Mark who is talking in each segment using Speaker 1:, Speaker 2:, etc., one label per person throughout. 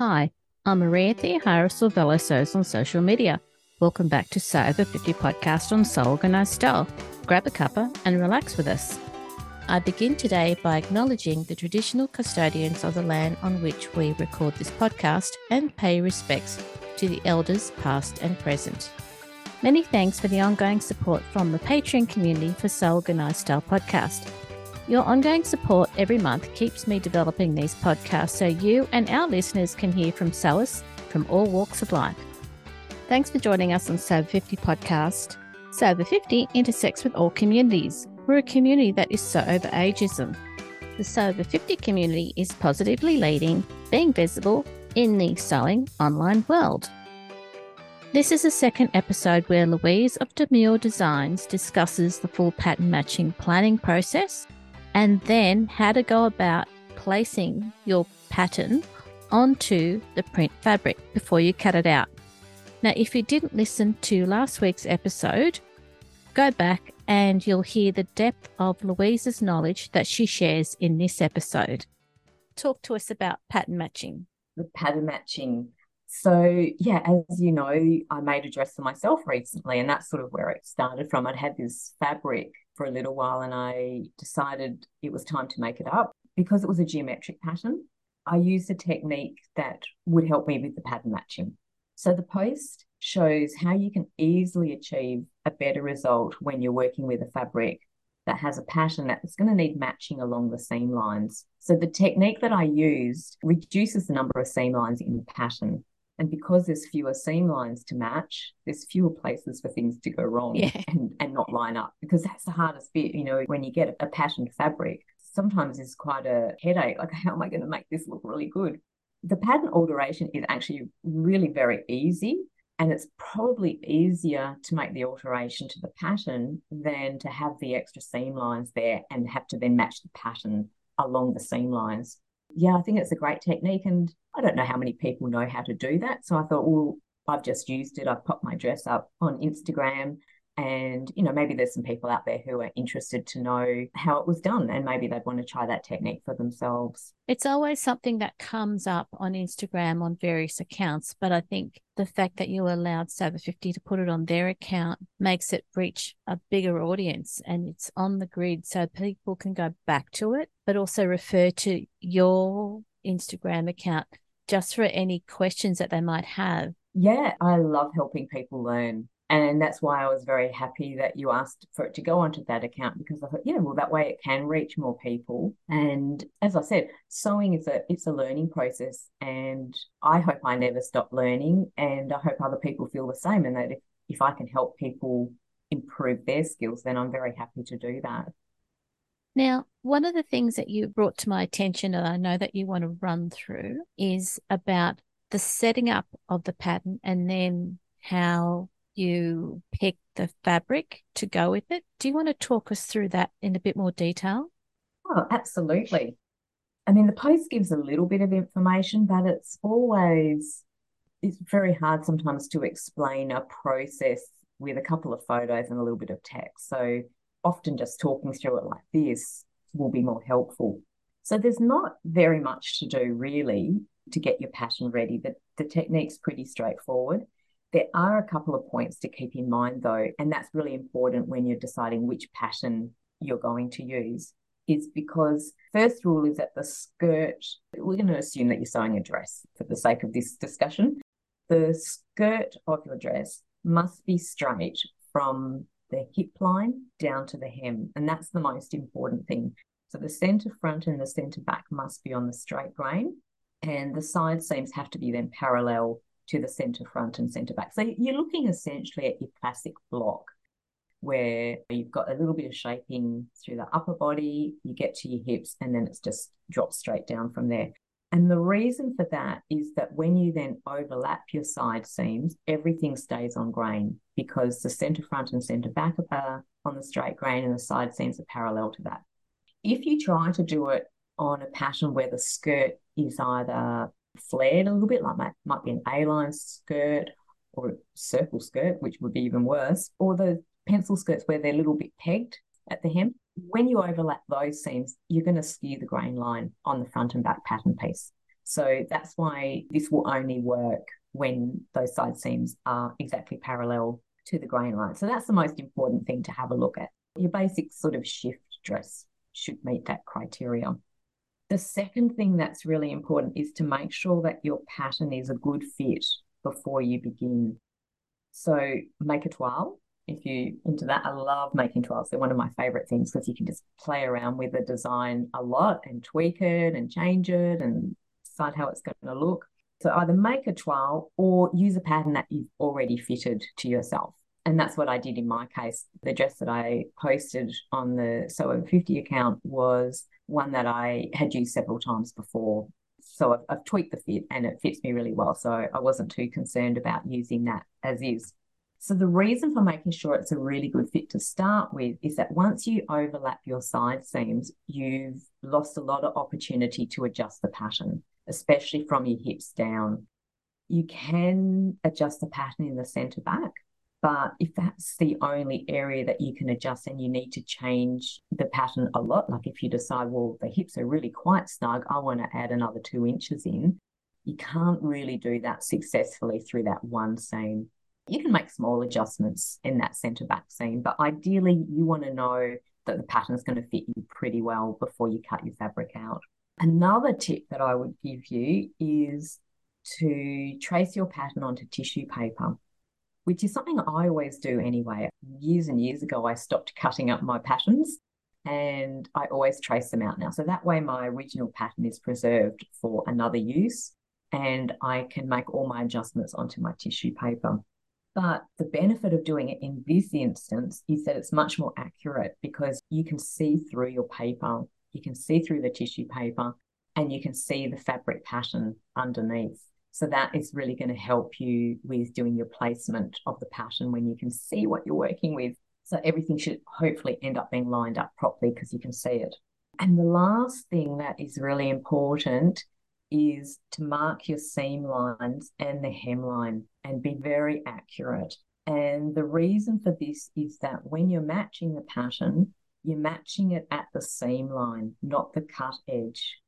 Speaker 1: Hi, I'm Maria Theohara Sorvello on social media. Welcome back to Sew Over 50 podcast on Sew Organized Style. Grab a cuppa and relax with us. I begin today by acknowledging the traditional custodians of the land on which we record this podcast and pay respects to the elders past and present. Many thanks for the ongoing support from the Patreon community for Sew Organized Style podcast. Your ongoing support every month keeps me developing these podcasts so you and our listeners can hear from sewers from all walks of life. Thanks for joining us on Sew 50 podcast. Sew 50 intersects with all communities. We're a community that is so over ageism. The Sew Over 50 community is positively leading, being visible in the sewing online world. This is the second episode where Louise of Demure Designs discusses the full pattern matching planning process and then how to go about placing your pattern onto the print fabric before you cut it out. Now, if you didn't listen to last week's episode, go back and you'll hear the depth of Louise's knowledge that she shares in this episode. Talk to us about pattern matching.
Speaker 2: The pattern matching. So, yeah, as you know, I made a dress for myself recently, and that's sort of where it started from. I'd had this fabric for a little while and I decided it was time to make it up. Because it was a geometric pattern, I used a technique that would help me with the pattern matching. So the post shows how you can easily achieve a better result when you're working with a fabric that has a pattern that's going to need matching along the seam lines. So the technique that I used reduces the number of seam lines in the pattern and because there's fewer seam lines to match, there's fewer places for things to go wrong
Speaker 1: yeah.
Speaker 2: and, and not line up. Because that's the hardest bit, you know, when you get a patterned fabric, sometimes it's quite a headache. Like, how am I going to make this look really good? The pattern alteration is actually really very easy. And it's probably easier to make the alteration to the pattern than to have the extra seam lines there and have to then match the pattern along the seam lines yeah, I think it's a great technique. And I don't know how many people know how to do that. So I thought, well, I've just used it. I've popped my dress up on Instagram and, you know, maybe there's some people out there who are interested to know how it was done and maybe they'd want to try that technique for themselves.
Speaker 1: It's always something that comes up on Instagram on various accounts. But I think the fact that you allowed Over 50 to put it on their account makes it reach a bigger audience and it's on the grid so people can go back to it, but also refer to your Instagram account just for any questions that they might have.
Speaker 2: Yeah, I love helping people learn. And that's why I was very happy that you asked for it to go onto that account because I thought, yeah, well, that way it can reach more people. And as I said, sewing is a it's a learning process, and I hope I never stop learning, and I hope other people feel the same, and that if if I can help people improve their skills, then I'm very happy to do that.
Speaker 1: Now, one of the things that you brought to my attention, and I know that you want to run through, is about the setting up of the pattern and then how you pick the fabric to go with it. Do you want to talk us through that in a bit more detail?
Speaker 2: Oh, absolutely. I mean, the post gives a little bit of information, but it's always it's very hard sometimes to explain a process with a couple of photos and a little bit of text. So often just talking through it like this will be more helpful. So there's not very much to do really to get your pattern ready. The, the technique's pretty straightforward. There are a couple of points to keep in mind though, and that's really important when you're deciding which pattern you're going to use. Is because first rule is that the skirt, we're going to assume that you're sewing a dress for the sake of this discussion. The skirt of your dress must be straight from the hip line down to the hem. And that's the most important thing. So the center front and the center back must be on the straight grain. And the side seams have to be then parallel to the center front and center back. So you're looking essentially at your classic block where you've got a little bit of shaping through the upper body, you get to your hips, and then it's just drops straight down from there. And the reason for that is that when you then overlap your side seams, everything stays on grain because the center front and center back are on the straight grain and the side seams are parallel to that. If you try to do it on a pattern where the skirt is either flared a little bit, like might, might be an A-line skirt or a circle skirt, which would be even worse, or the pencil skirts where they're a little bit pegged at the hem. When you overlap those seams, you're going to skew the grain line on the front and back pattern piece. So that's why this will only work when those side seams are exactly parallel to the grain line. So that's the most important thing to have a look at. Your basic sort of shift dress should meet that criteria. The second thing that's really important is to make sure that your pattern is a good fit before you begin. So make a toile. If you into that, I love making toiles. They're one of my favorite things because you can just play around with the design a lot and tweak it and change it and decide how it's going to look. So either make a toile or use a pattern that you've already fitted to yourself. And that's what I did in my case. The dress that I posted on the Sew Over 50 account was one that I had used several times before. So I've, I've tweaked the fit and it fits me really well. So I wasn't too concerned about using that as is. So the reason for making sure it's a really good fit to start with is that once you overlap your side seams, you've lost a lot of opportunity to adjust the pattern, especially from your hips down. You can adjust the pattern in the center back, but if that's the only area that you can adjust and you need to change the pattern a lot, like if you decide, well, the hips are really quite snug, I want to add another two inches in, you can't really do that successfully through that one seam. You can make small adjustments in that centre back seam, but ideally you want to know that the pattern is going to fit you pretty well before you cut your fabric out. Another tip that I would give you is to trace your pattern onto tissue paper which is something I always do anyway. Years and years ago, I stopped cutting up my patterns and I always trace them out now. So that way, my original pattern is preserved for another use and I can make all my adjustments onto my tissue paper. But the benefit of doing it in this instance is that it's much more accurate because you can see through your paper, you can see through the tissue paper, and you can see the fabric pattern underneath. So that is really going to help you with doing your placement of the pattern when you can see what you're working with. So everything should hopefully end up being lined up properly because you can see it. And the last thing that is really important is to mark your seam lines and the hemline and be very accurate. And the reason for this is that when you're matching the pattern, you're matching it at the seam line, not the cut edge.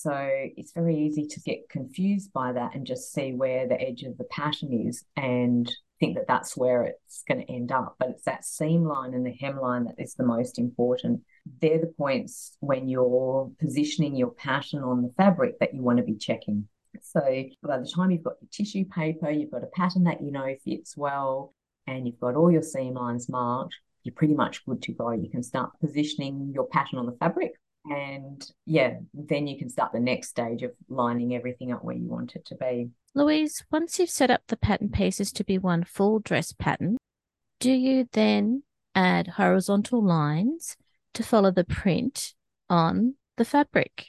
Speaker 2: So it's very easy to get confused by that and just see where the edge of the pattern is and think that that's where it's going to end up. But it's that seam line and the hemline that is the most important. They're the points when you're positioning your pattern on the fabric that you want to be checking. So by the time you've got your tissue paper, you've got a pattern that you know fits well, and you've got all your seam lines marked, you're pretty much good to go. You can start positioning your pattern on the fabric and yeah, then you can start the next stage of lining everything up where you want it to be.
Speaker 1: Louise, once you've set up the pattern pieces to be one full dress pattern, do you then add horizontal lines to follow the print on the fabric?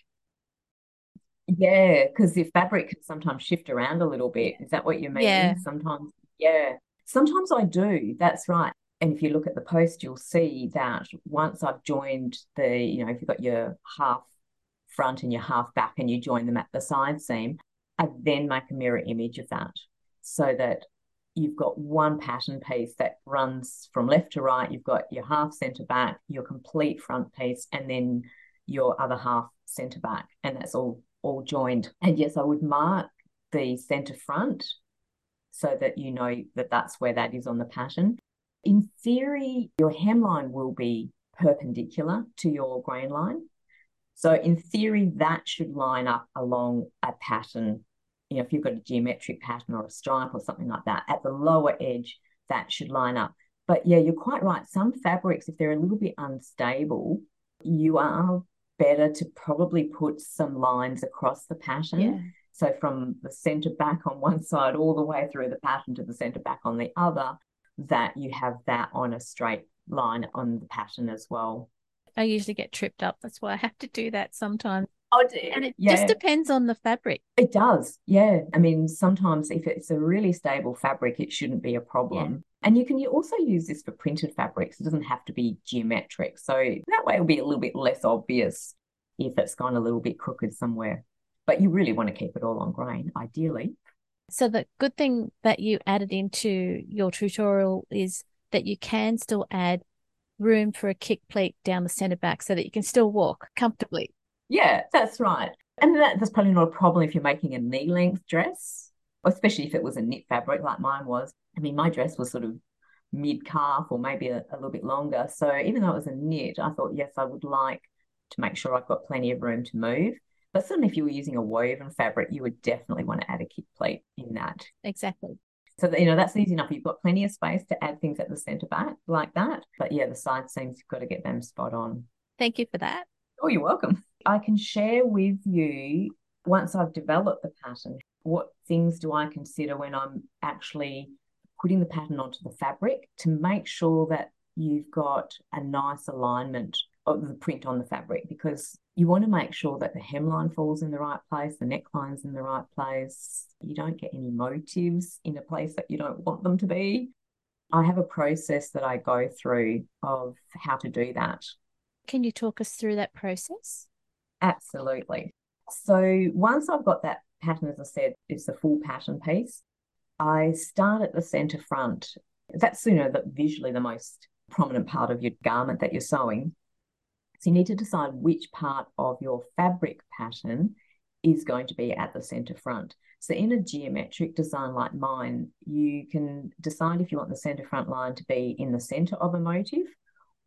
Speaker 2: Yeah, because the fabric can sometimes shift around a little bit. Is that what you mean?
Speaker 1: Yeah.
Speaker 2: Sometimes, yeah. Sometimes I do. That's right. And if you look at the post, you'll see that once I've joined the, you know, if you've got your half front and your half back and you join them at the side seam, I then make a mirror image of that so that you've got one pattern piece that runs from left to right. You've got your half center back, your complete front piece, and then your other half center back, and that's all all joined. And yes, I would mark the center front so that you know that that's where that is on the pattern. In theory, your hemline will be perpendicular to your grain line. So in theory, that should line up along a pattern. You know, if you've got a geometric pattern or a stripe or something like that, at the lower edge, that should line up. But yeah, you're quite right. Some fabrics, if they're a little bit unstable, you are better to probably put some lines across the pattern.
Speaker 1: Yeah.
Speaker 2: So from the center back on one side all the way through the pattern to the center back on the other, that you have that on a straight line on the pattern as well.
Speaker 1: I usually get tripped up. That's why I have to do that sometimes.
Speaker 2: Oh, dear.
Speaker 1: And it
Speaker 2: yeah.
Speaker 1: just depends on the fabric.
Speaker 2: It does. Yeah. I mean, sometimes if it's a really stable fabric, it shouldn't be a problem. Yeah. And you can also use this for printed fabrics. It doesn't have to be geometric. So that way it'll be a little bit less obvious if it's gone a little bit crooked somewhere. But you really want to keep it all on grain, ideally.
Speaker 1: So the good thing that you added into your tutorial is that you can still add room for a kick pleat down the center back so that you can still walk comfortably.
Speaker 2: Yeah, that's right. And that, that's probably not a problem if you're making a knee length dress, especially if it was a knit fabric like mine was. I mean, my dress was sort of mid calf or maybe a, a little bit longer. So even though it was a knit, I thought, yes, I would like to make sure I've got plenty of room to move. But certainly, if you were using a woven fabric, you would definitely want to add a kick pleat in that.
Speaker 1: Exactly.
Speaker 2: So that, you know that's easy enough. You've got plenty of space to add things at the centre back like that. But yeah, the side seams you've got to get them spot on.
Speaker 1: Thank you for that.
Speaker 2: Oh, you're welcome. I can share with you once I've developed the pattern. What things do I consider when I'm actually putting the pattern onto the fabric to make sure that you've got a nice alignment of the print on the fabric because you want to make sure that the hemline falls in the right place, the neckline's in the right place. You don't get any motifs in a place that you don't want them to be. I have a process that I go through of how to do that.
Speaker 1: Can you talk us through that process?
Speaker 2: Absolutely. So once I've got that pattern, as I said, it's a full pattern piece. I start at the center front. That's you know the visually the most prominent part of your garment that you're sewing. So you need to decide which part of your fabric pattern is going to be at the center front. So in a geometric design like mine, you can decide if you want the center front line to be in the center of a motif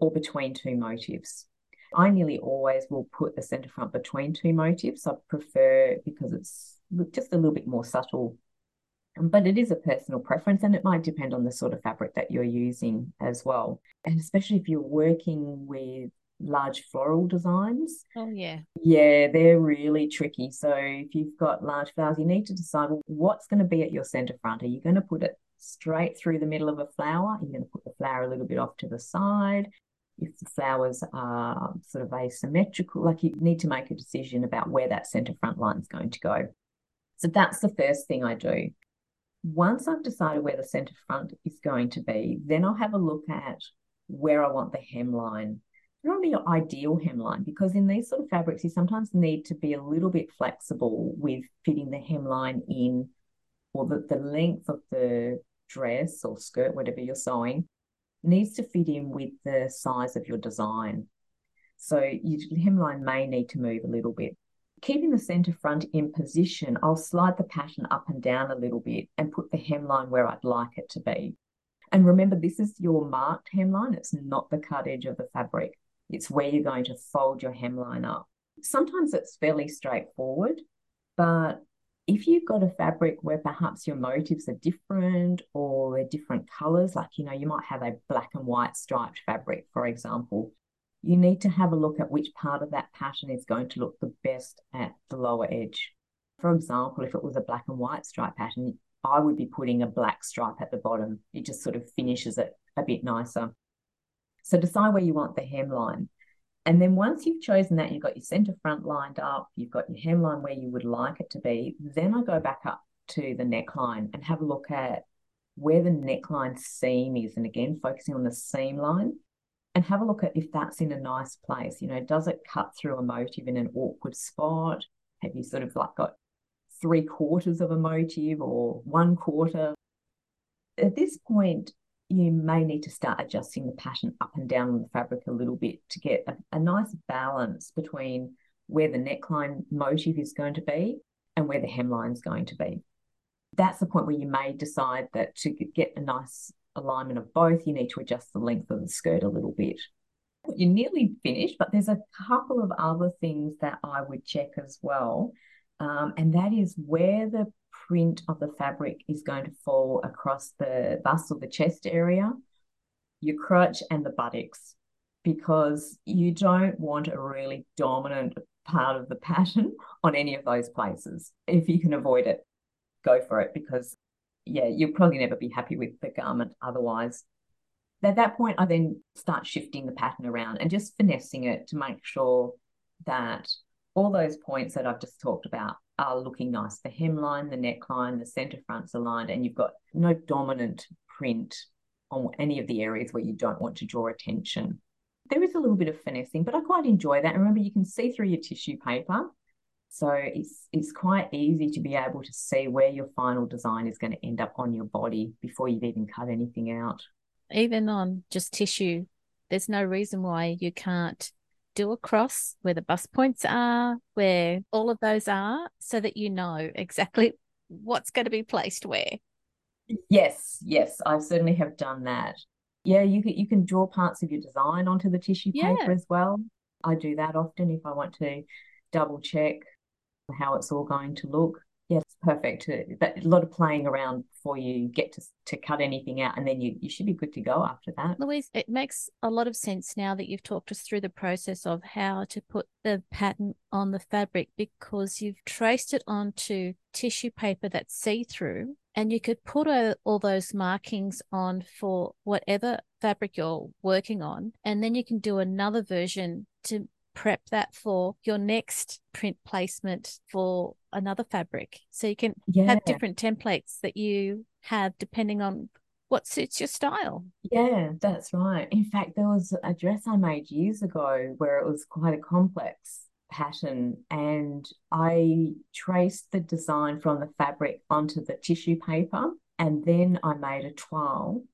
Speaker 2: or between two motifs. I nearly always will put the center front between two motifs. I prefer because it's just a little bit more subtle. But it is a personal preference and it might depend on the sort of fabric that you're using as well. And especially if you're working with large floral designs.
Speaker 1: Oh, yeah.
Speaker 2: Yeah, they're really tricky. So if you've got large flowers, you need to decide well, what's going to be at your center front. Are you going to put it straight through the middle of a flower? Are you going to put the flower a little bit off to the side? If the flowers are sort of asymmetrical, like you need to make a decision about where that center front line is going to go. So that's the first thing I do. Once I've decided where the center front is going to be, then I'll have a look at where I want the hemline not your ideal hemline because in these sort of fabrics, you sometimes need to be a little bit flexible with fitting the hemline in or the, the length of the dress or skirt, whatever you're sewing, needs to fit in with the size of your design. So your hemline may need to move a little bit. Keeping the center front in position, I'll slide the pattern up and down a little bit and put the hemline where I'd like it to be. And remember, this is your marked hemline. It's not the cut edge of the fabric. It's where you're going to fold your hemline up. Sometimes it's fairly straightforward, but if you've got a fabric where perhaps your motifs are different or they're different colors, like, you know, you might have a black and white striped fabric, for example, you need to have a look at which part of that pattern is going to look the best at the lower edge. For example, if it was a black and white stripe pattern, I would be putting a black stripe at the bottom. It just sort of finishes it a bit nicer. So decide where you want the hemline. And then once you've chosen that, you've got your center front lined up, you've got your hemline where you would like it to be, then I go back up to the neckline and have a look at where the neckline seam is. And again, focusing on the seam line and have a look at if that's in a nice place. You know, does it cut through a motif in an awkward spot? Have you sort of like got three quarters of a motif or one quarter? At this point, you may need to start adjusting the pattern up and down on the fabric a little bit to get a, a nice balance between where the neckline motif is going to be and where the hemline is going to be. That's the point where you may decide that to get a nice alignment of both, you need to adjust the length of the skirt a little bit. You're nearly finished, but there's a couple of other things that I would check as well. Um, and that is where the print of the fabric is going to fall across the bust or the chest area, your crotch, and the buttocks, because you don't want a really dominant part of the pattern on any of those places. If you can avoid it, go for it because, yeah, you'll probably never be happy with the garment otherwise. At that point, I then start shifting the pattern around and just finessing it to make sure that all those points that I've just talked about are looking nice. The hemline, the neckline, the center front's aligned, and you've got no dominant print on any of the areas where you don't want to draw attention. There is a little bit of finessing, but I quite enjoy that. And remember, you can see through your tissue paper. So it's it's quite easy to be able to see where your final design is going to end up on your body before you've even cut anything out.
Speaker 1: Even on just tissue, there's no reason why you can't do a cross where the bust points are, where all of those are, so that you know exactly what's going to be placed where.
Speaker 2: Yes, yes, I certainly have done that. Yeah, you can you can draw parts of your design onto the tissue
Speaker 1: Yeah.
Speaker 2: paper as well. I do that often if I want to double check how it's all going to look. Perfect. Uh, to- But a lot of playing around before you get to to cut anything out, and then you you should be good to go after that.
Speaker 1: Louise, it makes a lot of sense now that you've talked us through the process of how to put the pattern on the fabric because you've traced it onto tissue paper that's see through, and you could put a, all those markings on for whatever fabric you're working on, and then you can do another version to prep that for your next print placement for another fabric. So you can
Speaker 2: Yeah,
Speaker 1: have different templates that you have depending on what suits your style.
Speaker 2: yeah, that's right. In fact, there was a dress I made years ago where it was quite a complex pattern, and I traced the design from the fabric onto the tissue paper, and then I made a toile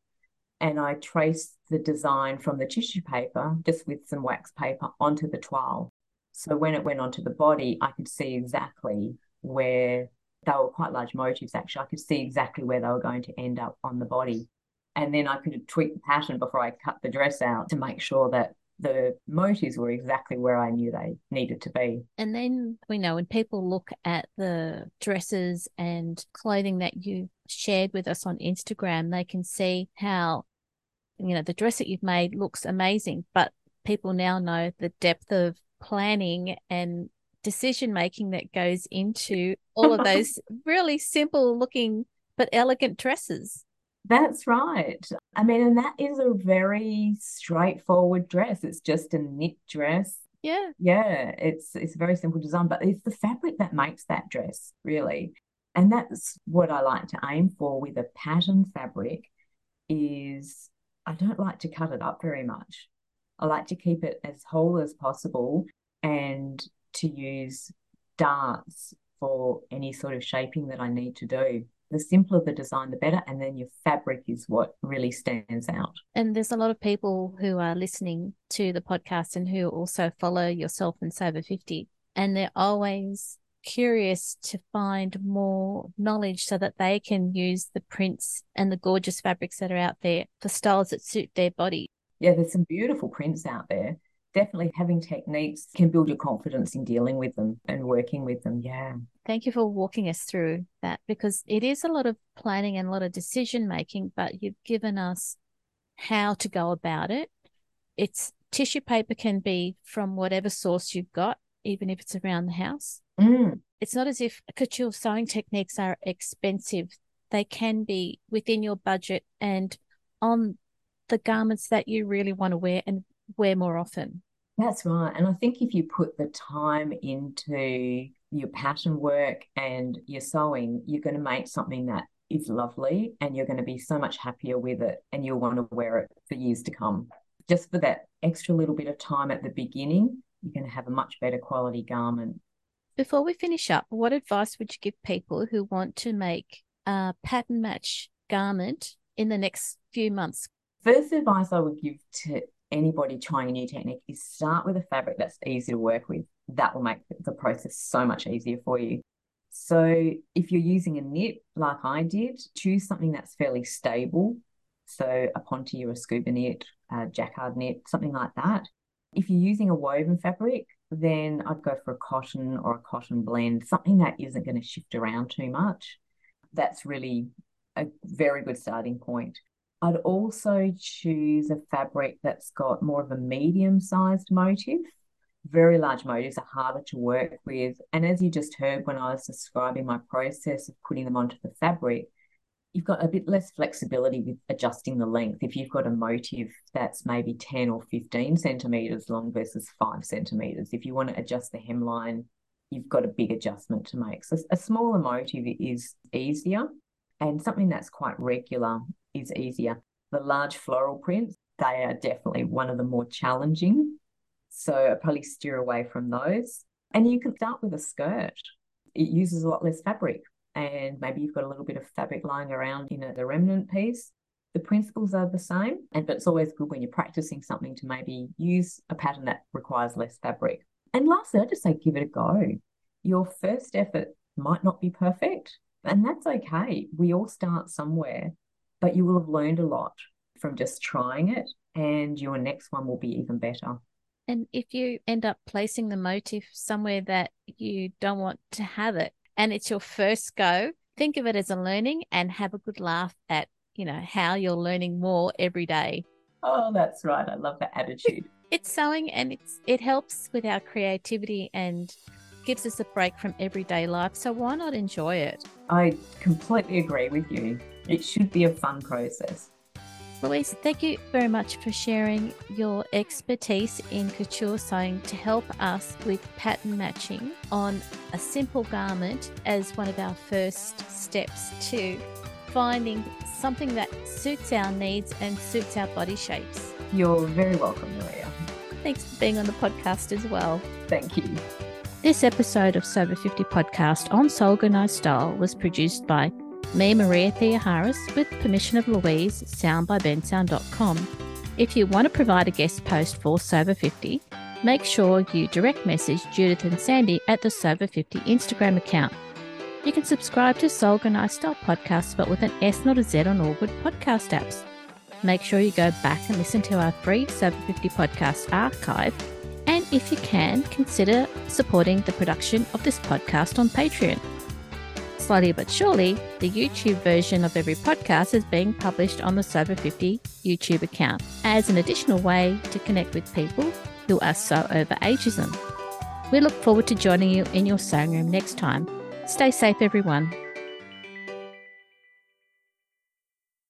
Speaker 2: and I traced the design from the tissue paper just with some wax paper onto the toile. So when it went onto the body, I could see exactly where they were quite large motifs actually. I could see exactly where they were going to end up on the body. And then I could tweak the pattern before I cut the dress out to make sure that the motifs were exactly where I knew they needed to be.
Speaker 1: And then we know when people look at the dresses and clothing that you shared with us on Instagram, they can see how, you know, the dress that you've made looks amazing, but people now know the depth of planning and decision making that goes into all of those really simple looking but elegant dresses.
Speaker 2: That's right. I mean, and that is a very straightforward dress. It's just a knit dress.
Speaker 1: Yeah.
Speaker 2: Yeah, it's it's a very simple design, but it's the fabric that makes that dress, really. And that's what I like to aim for with a pattern fabric is I don't like to cut it up very much. I like to keep it as whole as possible and to use darts for any sort of shaping that I need to do. The simpler the design, the better. And then your fabric is what really stands out.
Speaker 1: And there's a lot of people who are listening to the podcast and who also follow yourself and Sew Over 50. And they're always curious to find more knowledge so that they can use the prints and the gorgeous fabrics that are out there for styles that suit their body.
Speaker 2: Yeah, there's some beautiful prints out there. Definitely having techniques can build your confidence in dealing with them and working with them. Yeah.
Speaker 1: Thank you for walking us through that because it is a lot of planning and a lot of decision making, but you've given us how to go about it. It's tissue paper can be from whatever source you've got, even if it's around the house.
Speaker 2: Mm,
Speaker 1: It's not as if couture sewing techniques are expensive. They can be within your budget and on the garments that you really want to wear and wear more often.
Speaker 2: that's right. And I think if you put the time into your pattern work and your sewing, you're going to make something that is lovely and you're going to be so much happier with it and you'll want to wear it for years to come. Just for that extra little bit of time at the beginning, you're going to have a much better quality garment.
Speaker 1: Before we finish up, what advice would you give people who want to make a pattern match garment in the next few months?
Speaker 2: First advice I would give to anybody trying a new technique is start with a fabric that's easy to work with. That will make the process so much easier for you. So if you're using a knit like I did, choose something that's fairly stable. So a Ponte or a scuba knit, a jacquard knit, something like that. If you're using a woven fabric, then I'd go for a cotton or a cotton blend, something that isn't going to shift around too much. That's really a very good starting point. I'd also choose a fabric that's got more of a medium sized motif. Very large motifs are harder to work with. And as you just heard when I was describing my process of putting them onto the fabric, you've got a bit less flexibility with adjusting the length. If you've got a motif that's maybe 10 or 15 centimeters long versus five centimeters, if you want to adjust the hemline, you've got a big adjustment to make. So a smaller motif is easier and something that's quite regular is easier. The large floral prints, they are definitely one of the more challenging. So I probably steer away from those. And you can start with a skirt. It uses a lot less fabric. And maybe you've got a little bit of fabric lying around in a, the remnant piece. The principles are the same, and but it's always good when you're practicing something to maybe use a pattern that requires less fabric. And lastly, I just say give it a go. Your first effort might not be perfect, and that's okay. We all start somewhere, but you will have learned a lot from just trying it, and your next one will be even better.
Speaker 1: And if you end up placing the motif somewhere that you don't want to have it, and it's your first go, think of it as a learning and have a good laugh at, you know, how you're learning more every day.
Speaker 2: Oh, that's right. I love that attitude.
Speaker 1: it's sewing and it's it helps with our creativity and gives us a break from everyday life. So why not enjoy it?
Speaker 2: I completely agree with you. It should be a fun process.
Speaker 1: Louise, thank you very much for sharing your expertise in couture sewing to help us with pattern matching on a simple garment as one of our first steps to finding something that suits our needs and suits our body shapes.
Speaker 2: You're very welcome, Maria.
Speaker 1: Thanks for being on the podcast as well.
Speaker 2: Thank you.
Speaker 1: This episode of Sew Over 50 podcast on Organized Style was produced by me, Maria Theoharis, with permission of Louise, sound by bensound.com. If you want to provide a guest post for Sew Over 50, make sure you direct message Judith and Sandy at the Sew Over 50 Instagram account. You can subscribe to Style podcast, but with an S, not a Z on all good podcast apps. Make sure you go back and listen to our free Sew Over 50 podcast archive and if you can, consider supporting the production of this podcast on Patreon. Slowly but surely, the YouTube version of every podcast is being published on the Sew Over 50 YouTube account as an additional way to connect with people who are so over ageism. We look forward to joining you in your sewing room next time. Stay safe, everyone.